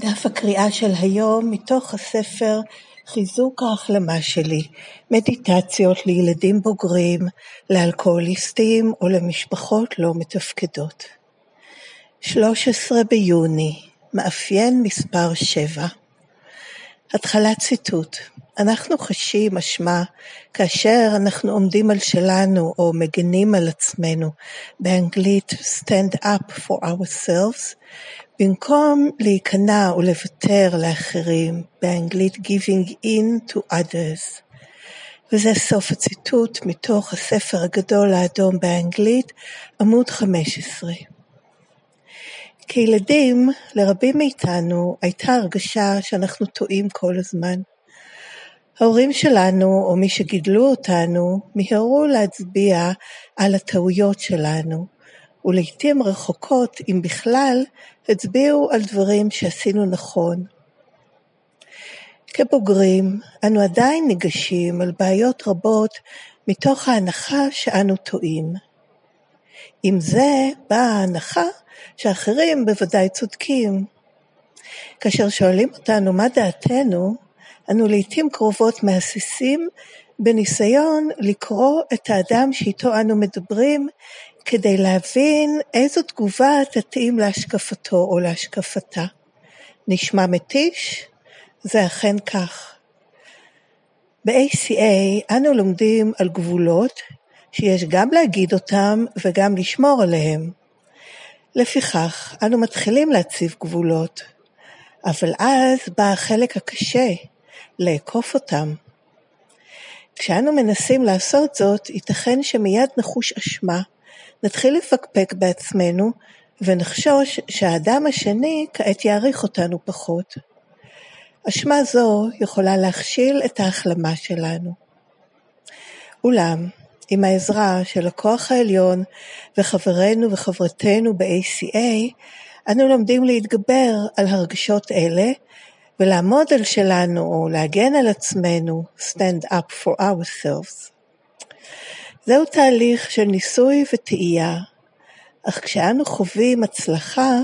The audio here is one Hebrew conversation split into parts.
דף הקריאה של היום מתוך הספר חיזוק ההחלמה שלי, מדיטציות לילדים בוגרים, לאלכוהוליסטים או למשפחות לא מתפקדות. 13 ביוני, מאפיין מספר 7 התחלת ציטוט אנחנו חשים אשמה כאשר אנחנו עומדים על שלנו או מגנים על עצמנו, באנגלית stand up for ourselves, במקום להיכנע ולוותר לאחרים, באנגלית giving in to others. וזה סוף הציטוט מתוך הספר הגדול האדום באנגלית, עמוד 15. כילדים, לרבים מאיתנו הייתה הרגשה שאנחנו טועים כל הזמן. ההורים שלנו, או מי שגידלו אותנו, מיהרו להצביע על הטעויות שלנו, ולעיתים רחוקות, אם בכלל, הצביעו על דברים שעשינו נכון. כבוגרים, אנו עדיין ניגשים על בעיות רבות מתוך ההנחה שאנו טועים. עם זה באה ההנחה שאחרים בוודאי צודקים. כאשר שואלים אותנו מה דעתנו, אנו לעתים קרובות מהססים בניסיון לקרוא את האדם שאיתו אנו מדברים כדי להבין איזו תגובה תתאים להשקפתו או להשקפתה. נשמע מתיש? זה אכן כך. ב-ACA אנו לומדים על גבולות שיש גם להגיד אותם וגם לשמור עליהם. לפיכך, אנו מתחילים להציב גבולות, אבל אז בא החלק הקשה, לאכוף אותם. כשאנו מנסים לעשות זאת, ייתכן שמיד נחוש אשמה, נתחיל לפקפק בעצמנו ונחשוש שהאדם השני כעת יעריך אותנו פחות. אשמה זו יכולה להכשיל את ההחלמה שלנו. אולם, עם העזרה של הכוח העליון וחברינו וחברתנו ב-ACA, אנו לומדים להתגבר על הרגשות אלה ולעמוד על שלנו או להגן על עצמנו, stand up for ourselves. זהו תהליך של ניסוי וטעייה, אך כשאנו חווים הצלחה,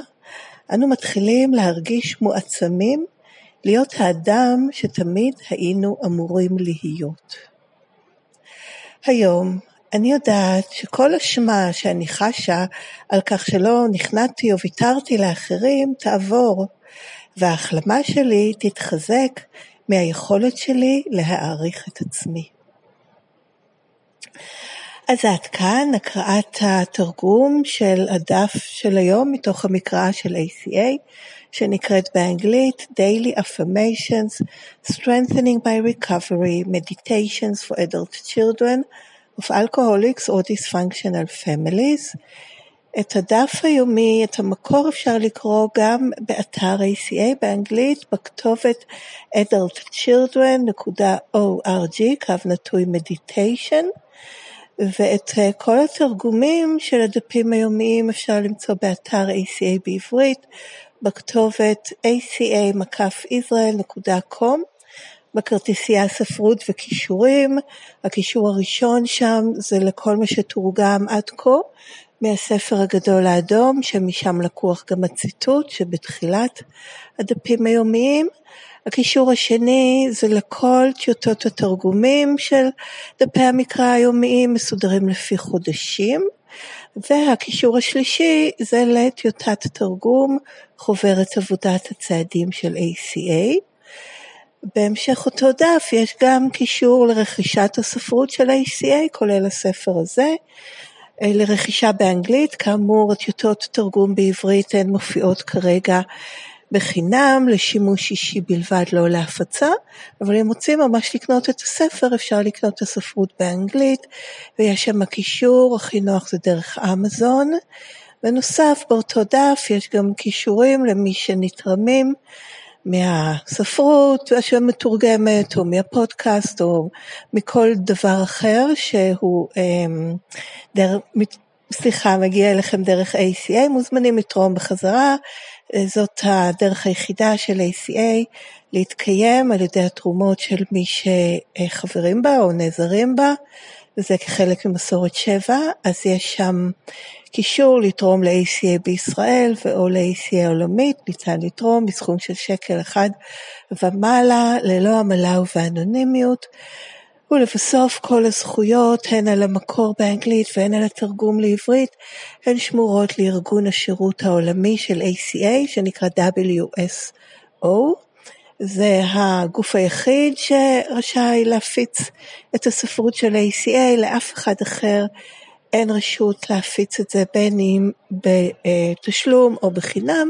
אנו מתחילים להרגיש מועצמים להיות האדם שתמיד היינו אמורים להיות. היום אני יודעת שכל אשמה שאני חשה על כך שלא נכנעתי או ויתרתי לאחרים תעבור, וההחלמה שלי תתחזק מהיכולת שלי להעריך את עצמי. אז עד כאן הקראת התרגום של הדף של היום מתוך המקרא של ACA שנקראת באנגלית Daily Affirmations Strengthening by Recovery Meditations for Adult Children of Alcoholics or Dysfunctional Families. את הדף היומי, את המקור אפשר לקרוא גם באתר ACA באנגלית בכתובת adultchildren.org, קו נטוי meditation. ואת אה, כל התרגומים של הדפים היומיים אפשר למצוא באתר ACA בעברית, בכתובת aca-israel.com, בכרטיסייה ספרות וכישורים. הכישור הראשון שם זה לכל מה שתורגם עד כה מהספר הגדול האדום, שמשם לקוח גם הציטוט שבתחילת הדפים היומיים. הקישור השני זה לכל טיוטות התרגומים של דפי המקרא היומיים מסודרים לפי חודשים. והקישור השלישי זה לטיוטת תרגום חוברת עבודת הצעדים של ACA. בהמשך אותו דף יש גם קישור לרכישת הספרות של ACA, כולל הספר הזה, לרכישה באנגלית, כאמור הטיוטות תרגום בעברית הן מופיעות כרגע בחינם לשימוש אישי בלבד, לא להפצה, אבל אם רוצים ממש לקנות את הספר, אפשר לקנות את הספרות באנגלית, ויש שם קישור, הכי נוח זה דרך אמזון. בנוסף, באותו דף יש גם קישורים למי שנתרמים מהספרות שמתורגמת, או מהפודקאסט, או מכל דבר אחר שהוא אמ, דרך, סליחה, מגיע אליכם דרך ACA, מוזמנים לתרום בחזרה. זאת הדרך היחידה של ACA להתקיים על ידי התרומות של מי שחברים בה או נעזרים בה, וזה כחלק ממסורת שבע, אז יש שם קישור לתרום ל-ACA בישראל או ל-ACA עולמית, ניתן לתרום בסכום של שקל אחד ומעלה, ללא עמלה ובאנונימיות. ולבסוף כל הזכויות, הן על המקור באנגלית והן על התרגום לעברית, הן שמורות לארגון השירות העולמי של ACA, שנקרא WSO. זה הגוף היחיד שרשאי להפיץ את הספרות של ACA, לאף אחד אחר אין רשות להפיץ את זה בין אם בתשלום או בחינם,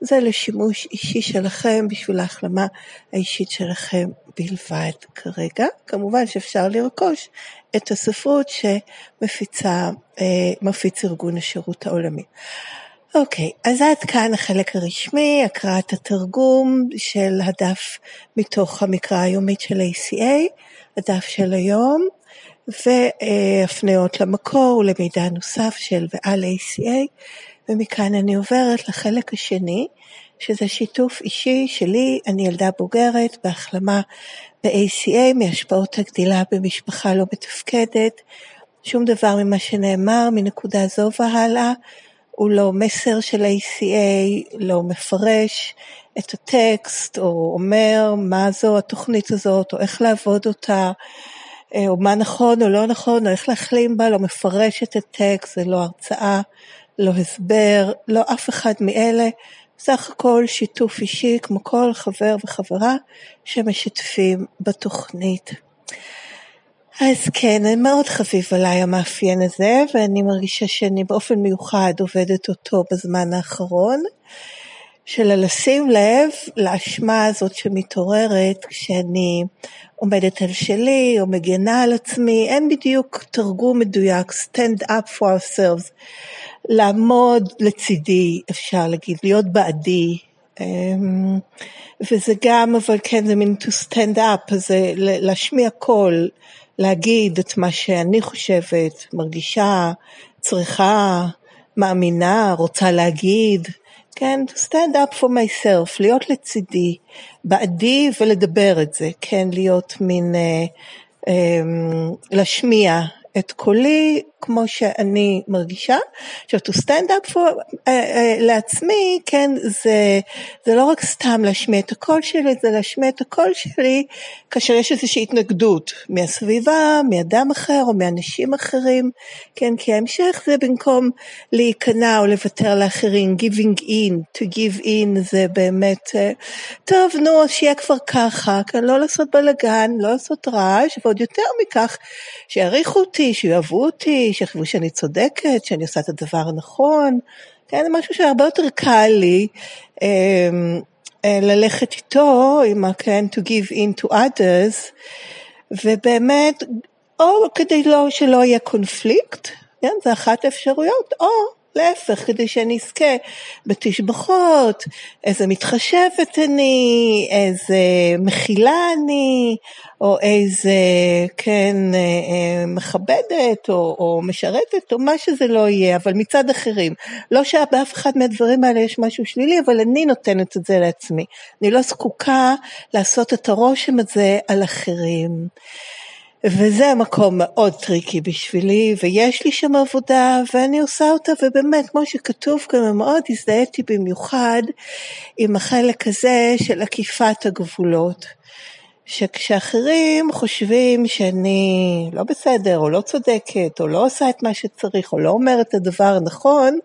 זה לשימוש אישי שלכם בשביל ההחלמה האישית שלכם בלבד כרגע. כמובן שאפשר לרכוש את הספרות שמפיץ ארגון השירות העולמי. אוקיי, אז עד כאן החלק הרשמי, הקראת התרגום של הדף מתוך המקרא היומית של ACA, הדף של היום, והפניות למקור ולמידע נוסף של ועל ACA, ומכאן אני עוברת לחלק השני, שזה שיתוף אישי שלי, אני ילדה בוגרת בהחלמה ב-ACA מהשפעות הגדילה במשפחה לא מתפקדת. שום דבר ממה שנאמר מנקודה זו והלאה הוא לא מסר של ACA, לא מפרש את הטקסט או אומר מה זו התוכנית הזאת או איך לעבוד אותה. או מה נכון או לא נכון, או איך להחלים בה, לא מפרש את הטקסט, זה לא הרצאה, לא הסבר, לא אף אחד מאלה, סך הכל שיתוף אישי כמו כל חבר וחברה שמשתפים בתוכנית. אז כן, מאוד חביב עליי המאפיין הזה, ואני מרגישה שאני באופן מיוחד עובדת אותו בזמן האחרון, של לשים לב לאשמה הזאת שמתעוררת כשאני עומדת על שלי או מגנה על עצמי, אין בדיוק תרגום מדויק, stand up for ourselves. לעמוד לצידי, אפשר להגיד, להיות בעדי. אמ, וזה גם, אבל כן, זה מין to stand up, זה להשמיע קול, להגיד את מה שאני חושבת, מרגישה, צריכה, מאמינה, רוצה להגיד. כן, to stand up for myself, להיות לצידי, בעדי ולדבר את זה, כן, להיות מין, אה, אה, להשמיע את קולי כמו שאני מרגישה. עכשיו, to stand up for, uh, uh, לעצמי, כן, זה, זה לא רק סתם להשמיע את הקול שלי, זה להשמיע את הקול שלי כאשר יש איזושהי התנגדות מהסביבה, מאדם אחר או מאנשים אחרים, כן, כי ההמשך זה במקום להיכנע או לוותר לאחרים, giving in, to give in זה באמת, uh, טוב, נו, שיהיה כבר ככה, כן, לא לעשות בלאגן, לא לעשות רעש, ועוד יותר מכך, שיעריכו אותי, שיאהבו אותי, שיחשבו שאני צודקת, שאני עושה את הדבר הנכון, כן, משהו שהרבה יותר קל לי אה, אה, ללכת איתו, עם ה-כן to give in to others, ובאמת, או כדי לא, שלא יהיה קונפליקט, כן, זה אחת האפשרויות, או להפך, כדי שאני אזכה בתשבחות, איזה מתחשבת אני, איזה מכילה אני, או איזה, כן, אה, אה, מכבדת, או, או משרתת, או מה שזה לא יהיה, אבל מצד אחרים. לא שבאף אחד מהדברים האלה יש משהו שלילי, אבל אני נותנת את זה לעצמי. אני לא זקוקה לעשות את הרושם הזה על אחרים. וזה מקום מאוד טריקי בשבילי, ויש לי שם עבודה, ואני עושה אותה, ובאמת, כמו שכתוב כאן, מאוד הזדהיתי במיוחד עם החלק הזה של עקיפת הגבולות. שכשאחרים חושבים שאני לא בסדר, או לא צודקת, או לא עושה את מה שצריך, או לא אומרת את הדבר הנכון,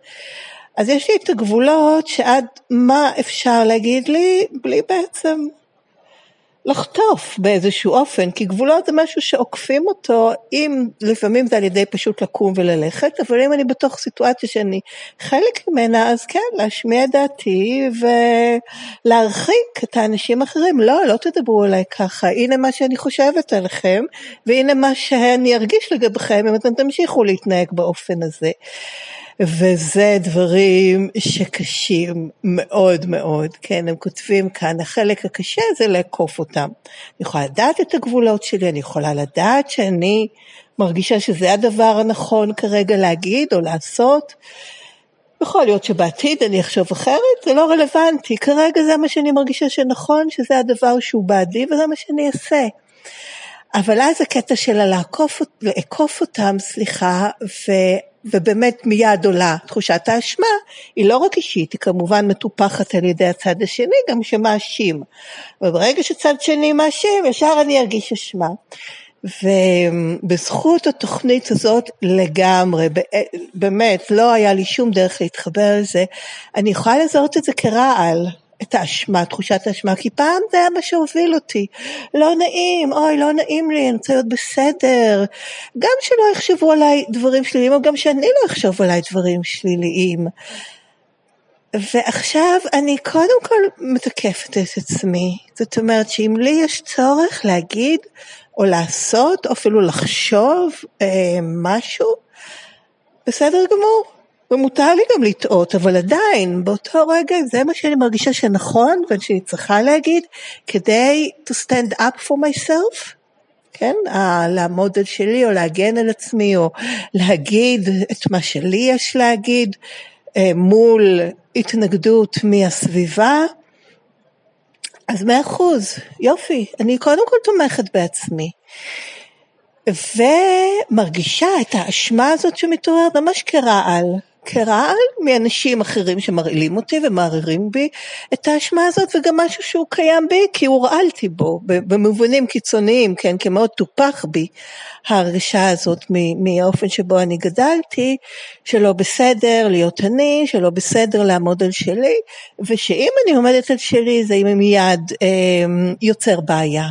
אז יש לי את הגבולות שעד מה אפשר להגיד לי, בלי בעצם לחטוף באיזשהו אופן, כי גבולות זה משהו שעוקפים אותו, אם לפעמים זה על ידי פשוט לקום וללכת, אבל אם אני בתוך סיטואציה שאני חלק ממנה, אז כן, להשמיע את דעתי ולהרחיק את האנשים האחרים. לא, לא תדברו עליי ככה, הנה מה שאני חושבת עליכם, והנה מה שאני ארגיש לגביכם אם אתם תמשיכו להתנהג באופן הזה. וזה דברים שקשים מאוד מאוד, כן, הם כותבים כאן, החלק הקשה זה לעקוף אותם. אני יכולה לדעת את הגבולות שלי, אני יכולה לדעת שאני מרגישה שזה הדבר הנכון כרגע להגיד או לעשות. יכול להיות שבעתיד אני אחשוב אחרת, זה לא רלוונטי, כרגע זה מה שאני מרגישה שנכון, שזה הדבר שהוא בעדי וזה מה שאני אעשה. אבל אז הקטע של לעקוף, לעקוף אותם, סליחה, ובאמת מיד עולה תחושת האשמה, היא לא רק אישית, היא כמובן מטופחת על ידי הצד השני, גם שמאשים. וברגע שצד שני מאשים, ישר אני ארגיש אשמה. ובזכות התוכנית הזאת לגמרי, באמת, לא היה לי שום דרך להתחבר לזה, אני יכולה לזהות את זה כרעל. את האשמה, תחושת האשמה, כי פעם זה היה מה שהוביל אותי. לא נעים, אוי, לא נעים לי, אני רוצה להיות בסדר. גם שלא יחשבו עליי דברים שליליים, או גם שאני לא אחשוב עליי דברים שליליים. ועכשיו אני קודם כל מתקפת את עצמי. זאת אומרת שאם לי יש צורך להגיד או לעשות, או אפילו לחשוב אה, משהו, בסדר גמור. ומותר לי גם לטעות, אבל עדיין, באותו רגע זה מה שאני מרגישה שנכון ושאני צריכה להגיד, כדי to stand up for myself, כן, לעמוד על שלי או להגן על עצמי או להגיד את מה שלי יש להגיד אה, מול התנגדות מהסביבה, אז מאה אחוז, יופי, אני קודם כל תומכת בעצמי. ומרגישה את האשמה הזאת שמתעוררת ממש כרעל. כרעל מאנשים אחרים שמרעילים אותי ומערערים בי את האשמה הזאת וגם משהו שהוא קיים בי כי הורעלתי בו במובנים קיצוניים כן כי מאוד טופח בי ההרגשה הזאת מהאופן שבו אני גדלתי שלא בסדר להיות אני שלא בסדר לעמוד על שלי ושאם אני עומדת על שלי זה מיד אה, יוצר בעיה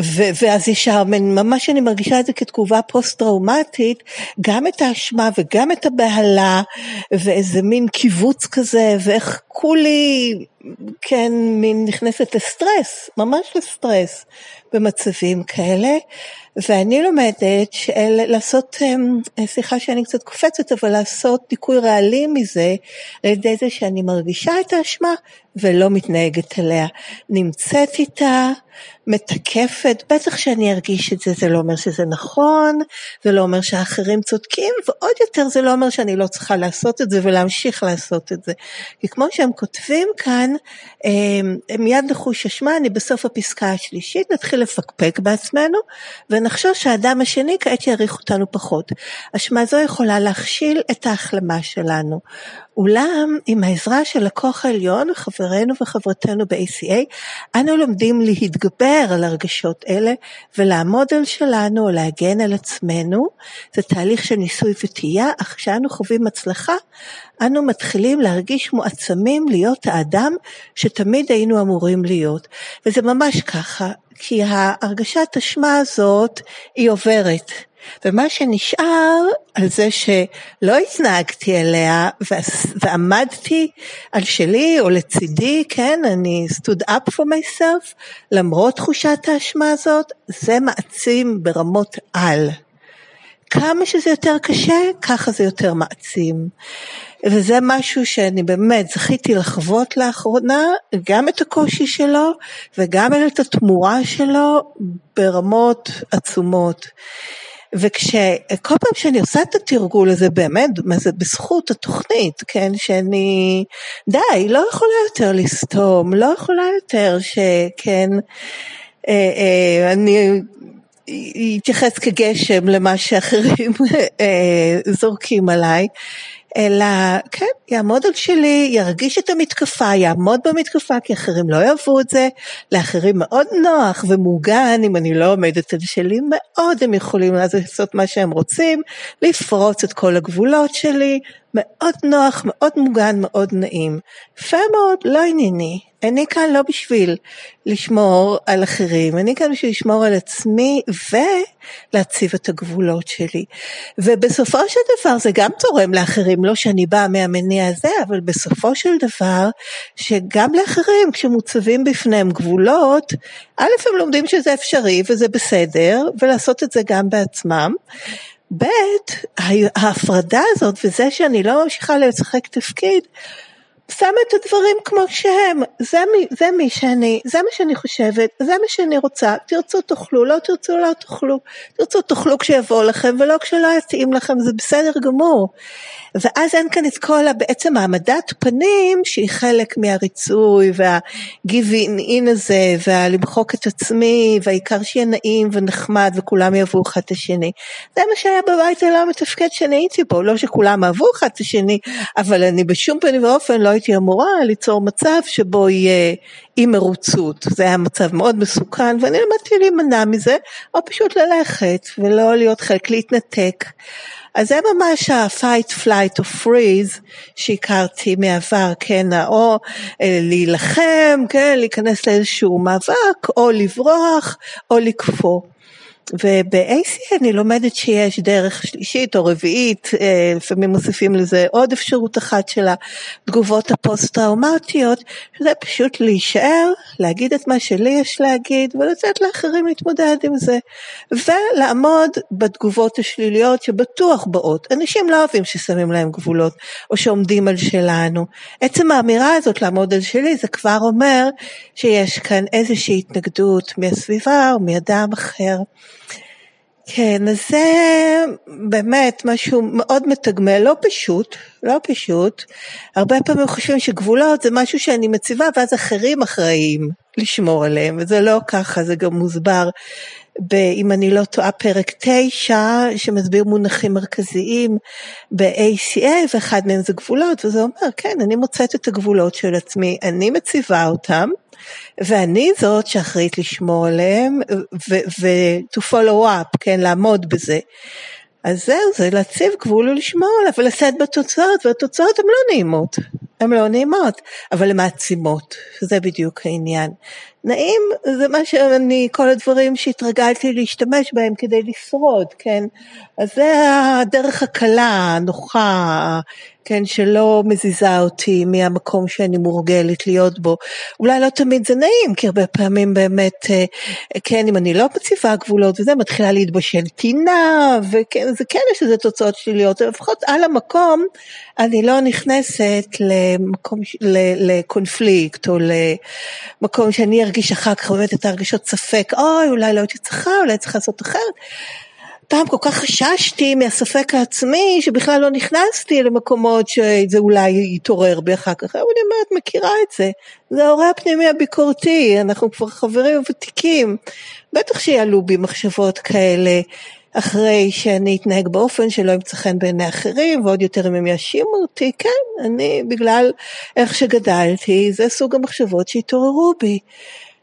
ו- ואז ישר, ממש אני מרגישה את זה כתגובה פוסט-טראומטית, גם את האשמה וגם את הבהלה, ואיזה מין קיבוץ כזה, ואיך כולי, כן, מין נכנסת לסטרס, ממש לסטרס במצבים כאלה. ואני לומדת של, לעשות, אמ, סליחה שאני קצת קופצת, אבל לעשות דיכוי רעלי מזה, על ידי זה שאני מרגישה את האשמה ולא מתנהגת עליה. נמצאת איתה, מתקפת, בטח שאני ארגיש את זה, זה לא אומר שזה נכון, זה לא אומר שהאחרים צודקים, ועוד יותר זה לא אומר שאני לא צריכה לעשות את זה ולהמשיך לעשות את זה. כי כמו שהם כותבים כאן, אמ, הם מיד נחוש אשמה, אני בסוף הפסקה השלישית, נתחיל לפקפק בעצמנו, ונחשוב שהאדם השני כעת יעריך אותנו פחות. אשמה זו יכולה להכשיל את ההחלמה שלנו. אולם עם העזרה של הכוח העליון, חברינו וחברתנו ב-ACA, אנו לומדים להתגבר על הרגשות אלה ולעמוד על שלנו או להגן על עצמנו. זה תהליך של ניסוי וטעייה, אך כשאנו חווים הצלחה, אנו מתחילים להרגיש מועצמים להיות האדם שתמיד היינו אמורים להיות. וזה ממש ככה, כי ההרגשת אשמה הזאת היא עוברת. ומה שנשאר על זה שלא התנהגתי אליה ועמדתי על שלי או לצידי, כן, אני stood up for myself, למרות תחושת האשמה הזאת, זה מעצים ברמות על. כמה שזה יותר קשה, ככה זה יותר מעצים. וזה משהו שאני באמת זכיתי לחוות לאחרונה, גם את הקושי שלו וגם את התמורה שלו ברמות עצומות. וכשכל פעם שאני עושה את התרגול הזה באמת, זה בזכות התוכנית, כן, שאני די, לא יכולה יותר לסתום, לא יכולה יותר שכן, אה, אה, אני אתייחס כגשם למה שאחרים אה, זורקים עליי. אלא כן, יעמוד על שלי, ירגיש את המתקפה, יעמוד במתקפה, כי אחרים לא יאהבו את זה, לאחרים מאוד נוח ומוגן, אם אני לא עומדת על שלי, מאוד הם יכולים לעשות מה שהם רוצים, לפרוץ את כל הגבולות שלי, מאוד נוח, מאוד מוגן, מאוד נעים. יפה מאוד, לא ענייני. אני כאן לא בשביל לשמור על אחרים, אני כאן בשביל לשמור על עצמי ולהציב את הגבולות שלי. ובסופו של דבר זה גם תורם לאחרים, לא שאני באה מהמניע הזה, אבל בסופו של דבר, שגם לאחרים כשמוצבים בפניהם גבולות, א' הם לומדים שזה אפשרי וזה בסדר, ולעשות את זה גם בעצמם. ב', ההפרדה הזאת וזה שאני לא ממשיכה לשחק תפקיד, שמה את הדברים כמו שהם, זה מי, זה מי שאני, זה מה שאני חושבת, זה מה שאני רוצה, תרצו תאכלו, לא תרצו לא תאכלו, תרצו תאכלו כשיבוא לכם ולא כשלא יתאים לכם, זה בסדר גמור. ואז אין כאן את כל בעצם העמדת פנים שהיא חלק מהריצוי והגיבין אין הזה והלמחוק את עצמי והעיקר שיהיה נעים ונחמד וכולם יאהבו אחד את השני. זה מה שהיה בבית הלא מתפקד שאני הייתי בו, לא שכולם אהבו אחד את השני, אבל אני בשום פנים ואופן לא הייתי אמורה ליצור מצב שבו יהיה אי מרוצות, זה היה מצב מאוד מסוכן ואני למדתי להימנע מזה, או פשוט ללכת ולא להיות חלק, להתנתק. אז זה ממש ה-fight, flight or freeze שהכרתי מעבר, כן, או אה, להילחם, כן, להיכנס לאיזשהו מאבק, או לברוח, או לקפוא. וב-AC אני לומדת שיש דרך שלישית או רביעית, אה, לפעמים מוסיפים לזה עוד אפשרות אחת של התגובות הפוסט-טראומטיות, שזה פשוט להישאר, להגיד את מה שלי יש להגיד ולתת לאחרים להתמודד עם זה. ולעמוד בתגובות השליליות שבטוח באות. אנשים לא אוהבים ששמים להם גבולות או שעומדים על שלנו. עצם האמירה הזאת לעמוד על שלי זה כבר אומר שיש כאן איזושהי התנגדות מהסביבה או מאדם אחר. כן, אז זה באמת משהו מאוד מתגמל, לא פשוט, לא פשוט. הרבה פעמים חושבים שגבולות זה משהו שאני מציבה ואז אחרים אחראים לשמור עליהם, וזה לא ככה, זה גם מוסבר, ב, אם אני לא טועה, פרק 9, שמסביר מונחים מרכזיים ב-ACA, ואחד מהם זה גבולות, וזה אומר, כן, אני מוצאת את הגבולות של עצמי, אני מציבה אותם. ואני זאת שאחראית לשמור עליהם ו-to follow up, כן, לעמוד בזה. אז זהו, זה להציב גבול ולשמור עליו ולשאת בתוצאות, והתוצאות הן לא נעימות, הן לא נעימות, אבל הן מעצימות, שזה בדיוק העניין. נעים זה מה שאני, כל הדברים שהתרגלתי להשתמש בהם כדי לשרוד, כן? אז זה הדרך הקלה, הנוחה, כן, שלא מזיזה אותי מהמקום שאני מורגלת להיות בו. אולי לא תמיד זה נעים, כי הרבה פעמים באמת, אה, כן, אם אני לא מציבה גבולות וזה, מתחילה להתבשל טינה, וכן, זה כן יש לזה תוצאות שליליות, לפחות על המקום, אני לא נכנסת למקום, לקונפליקט, או למקום שאני ארגיש אחר כך באמת את הרגשות ספק, אוי, אולי לא הייתי צריכה, אולי צריך לעשות אחרת. פעם כל כך חששתי מהספק העצמי שבכלל לא נכנסתי למקומות שזה אולי יתעורר בי אחר כך, אבל אני אומרת מכירה את זה, זה ההורה הפנימי הביקורתי, אנחנו כבר חברים ותיקים, בטח שיעלו בי מחשבות כאלה אחרי שאני אתנהג באופן שלא ימצא חן בעיני אחרים ועוד יותר אם הם יאשימו אותי, כן, אני בגלל איך שגדלתי, זה סוג המחשבות שהתעוררו בי.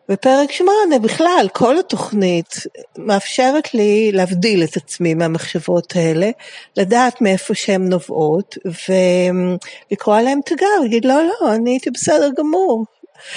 בפרק שמונה בכלל, כל התוכנית מאפשרת לי להבדיל את עצמי מהמחשבות האלה, לדעת מאיפה שהן נובעות, ולקרוא עליהן תגר, להגיד לא, לא, אני הייתי בסדר גמור,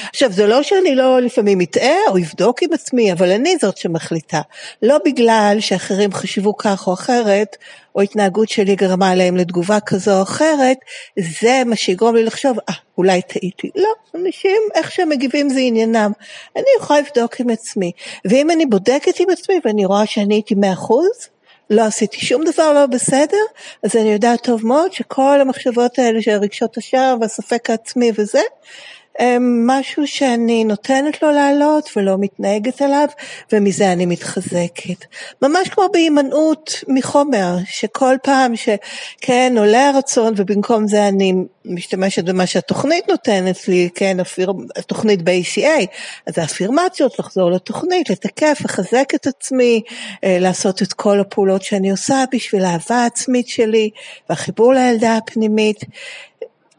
עכשיו זה לא שאני לא לפעמים אטעה או אבדוק עם עצמי, אבל אני זאת שמחליטה. לא בגלל שאחרים חשבו כך או אחרת, או התנהגות שלי גרמה להם לתגובה כזו או אחרת, זה מה שיגרום לי לחשוב, אה, ah, אולי טעיתי. לא, אנשים, איך שהם מגיבים זה עניינם. אני יכולה לבדוק עם עצמי. ואם אני בודקת עם עצמי ואני רואה שאני הייתי מאה אחוז, לא עשיתי שום דבר לא בסדר, אז אני יודעת טוב מאוד שכל המחשבות האלה של רגשות השער והספק העצמי וזה, משהו שאני נותנת לו לעלות ולא מתנהגת עליו ומזה אני מתחזקת. ממש כמו בהימנעות מחומר, שכל פעם שכן עולה הרצון ובמקום זה אני משתמשת במה שהתוכנית נותנת לי, כן, אפיר, התוכנית ב-ACA, אז האפירמציות, לחזור לתוכנית, לתקף, לחזק את עצמי, אה, לעשות את כל הפעולות שאני עושה בשביל האהבה העצמית שלי והחיבור לילדה הפנימית.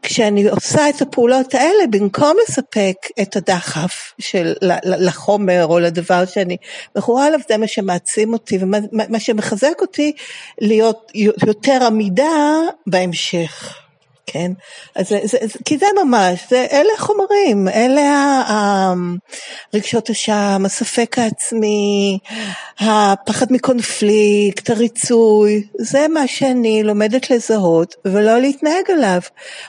כשאני עושה את הפעולות האלה, במקום לספק את הדחף של, לחומר או לדבר שאני מכורה עליו, זה מה שמעצים אותי ומה שמחזק אותי להיות יותר עמידה בהמשך. כן? אז זה, זה, זה, כי זה ממש, זה, אלה חומרים, אלה הרגשות השם, הספק העצמי, הפחד מקונפליקט, הריצוי, זה מה שאני לומדת לזהות ולא להתנהג עליו.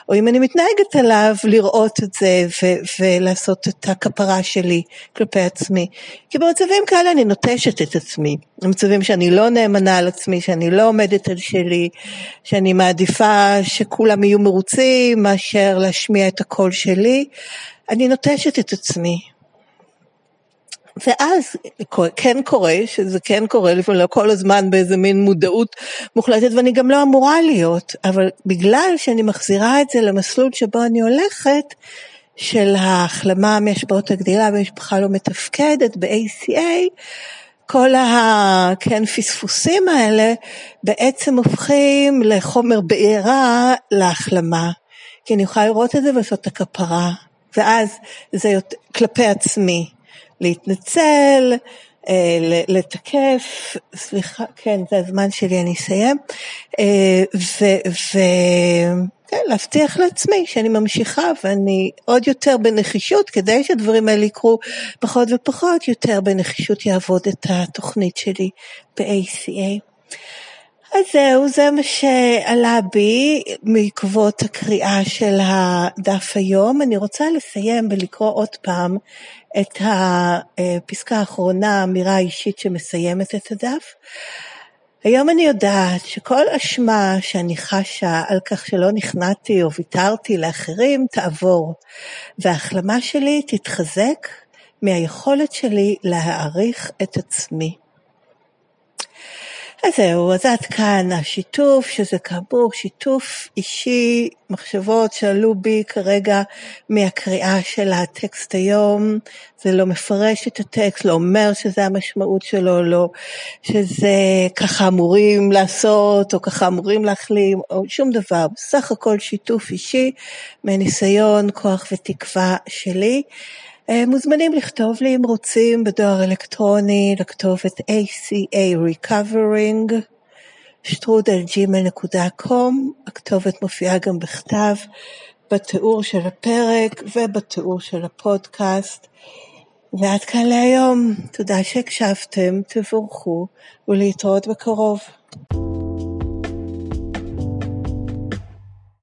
או אם אני מתנהגת עליו, לראות את זה ו- ולעשות את הכפרה שלי כלפי עצמי. כי במצבים כאלה אני נוטשת את עצמי. במצבים שאני לא נאמנה על עצמי, שאני לא עומדת על שלי, שאני מעדיפה שכולם יהיו מרוצים מאשר להשמיע את הקול שלי, אני נוטשת את עצמי. ואז כן קורה, שזה כן קורה, לפעמים לא כל הזמן באיזה מין מודעות מוחלטת, ואני גם לא אמורה להיות, אבל בגלל שאני מחזירה את זה למסלול שבו אני הולכת, של ההחלמה מהשפעות הגדילה במשפחה לא מתפקדת, ב-ACA, כל הפספוסים כן, האלה בעצם הופכים לחומר בעירה להחלמה. כי אני יכולה לראות את זה ולעשות את הכפרה, ואז זה כלפי עצמי. להתנצל, אה, לתקף, סליחה, כן, זה הזמן שלי, אני אסיים, אה, וכן, להבטיח לעצמי שאני ממשיכה ואני עוד יותר בנחישות, כדי שהדברים האלה יקרו פחות ופחות, יותר בנחישות יעבוד את התוכנית שלי ב-ACA. אז זהו, זה מה שעלה בי בעקבות הקריאה של הדף היום. אני רוצה לסיים ולקרוא עוד פעם את הפסקה האחרונה, האמירה האישית שמסיימת את הדף. היום אני יודעת שכל אשמה שאני חשה על כך שלא נכנעתי או ויתרתי לאחרים תעבור, וההחלמה שלי תתחזק מהיכולת שלי להעריך את עצמי. אז זהו, אז עד כאן השיתוף, שזה כאמור שיתוף אישי, מחשבות שעלו בי כרגע מהקריאה של הטקסט היום. זה לא מפרש את הטקסט, לא אומר שזה המשמעות שלו, לא שזה ככה אמורים לעשות, או ככה אמורים להחלים, או שום דבר. בסך הכל שיתוף אישי מניסיון, כוח ותקווה שלי. אה, מוזמנים לכתוב לי אם רוצים בדואר אלקטרוני לכתובת ACA Recovering שטרודלג'ימל.com, הכתובת מופיעה גם בכתב בתיאור של הפרק ובתיאור של הפודקאסט. ועד כאן להיום, תודה שהקשבתם, תבורכו ולהתראות בקרוב.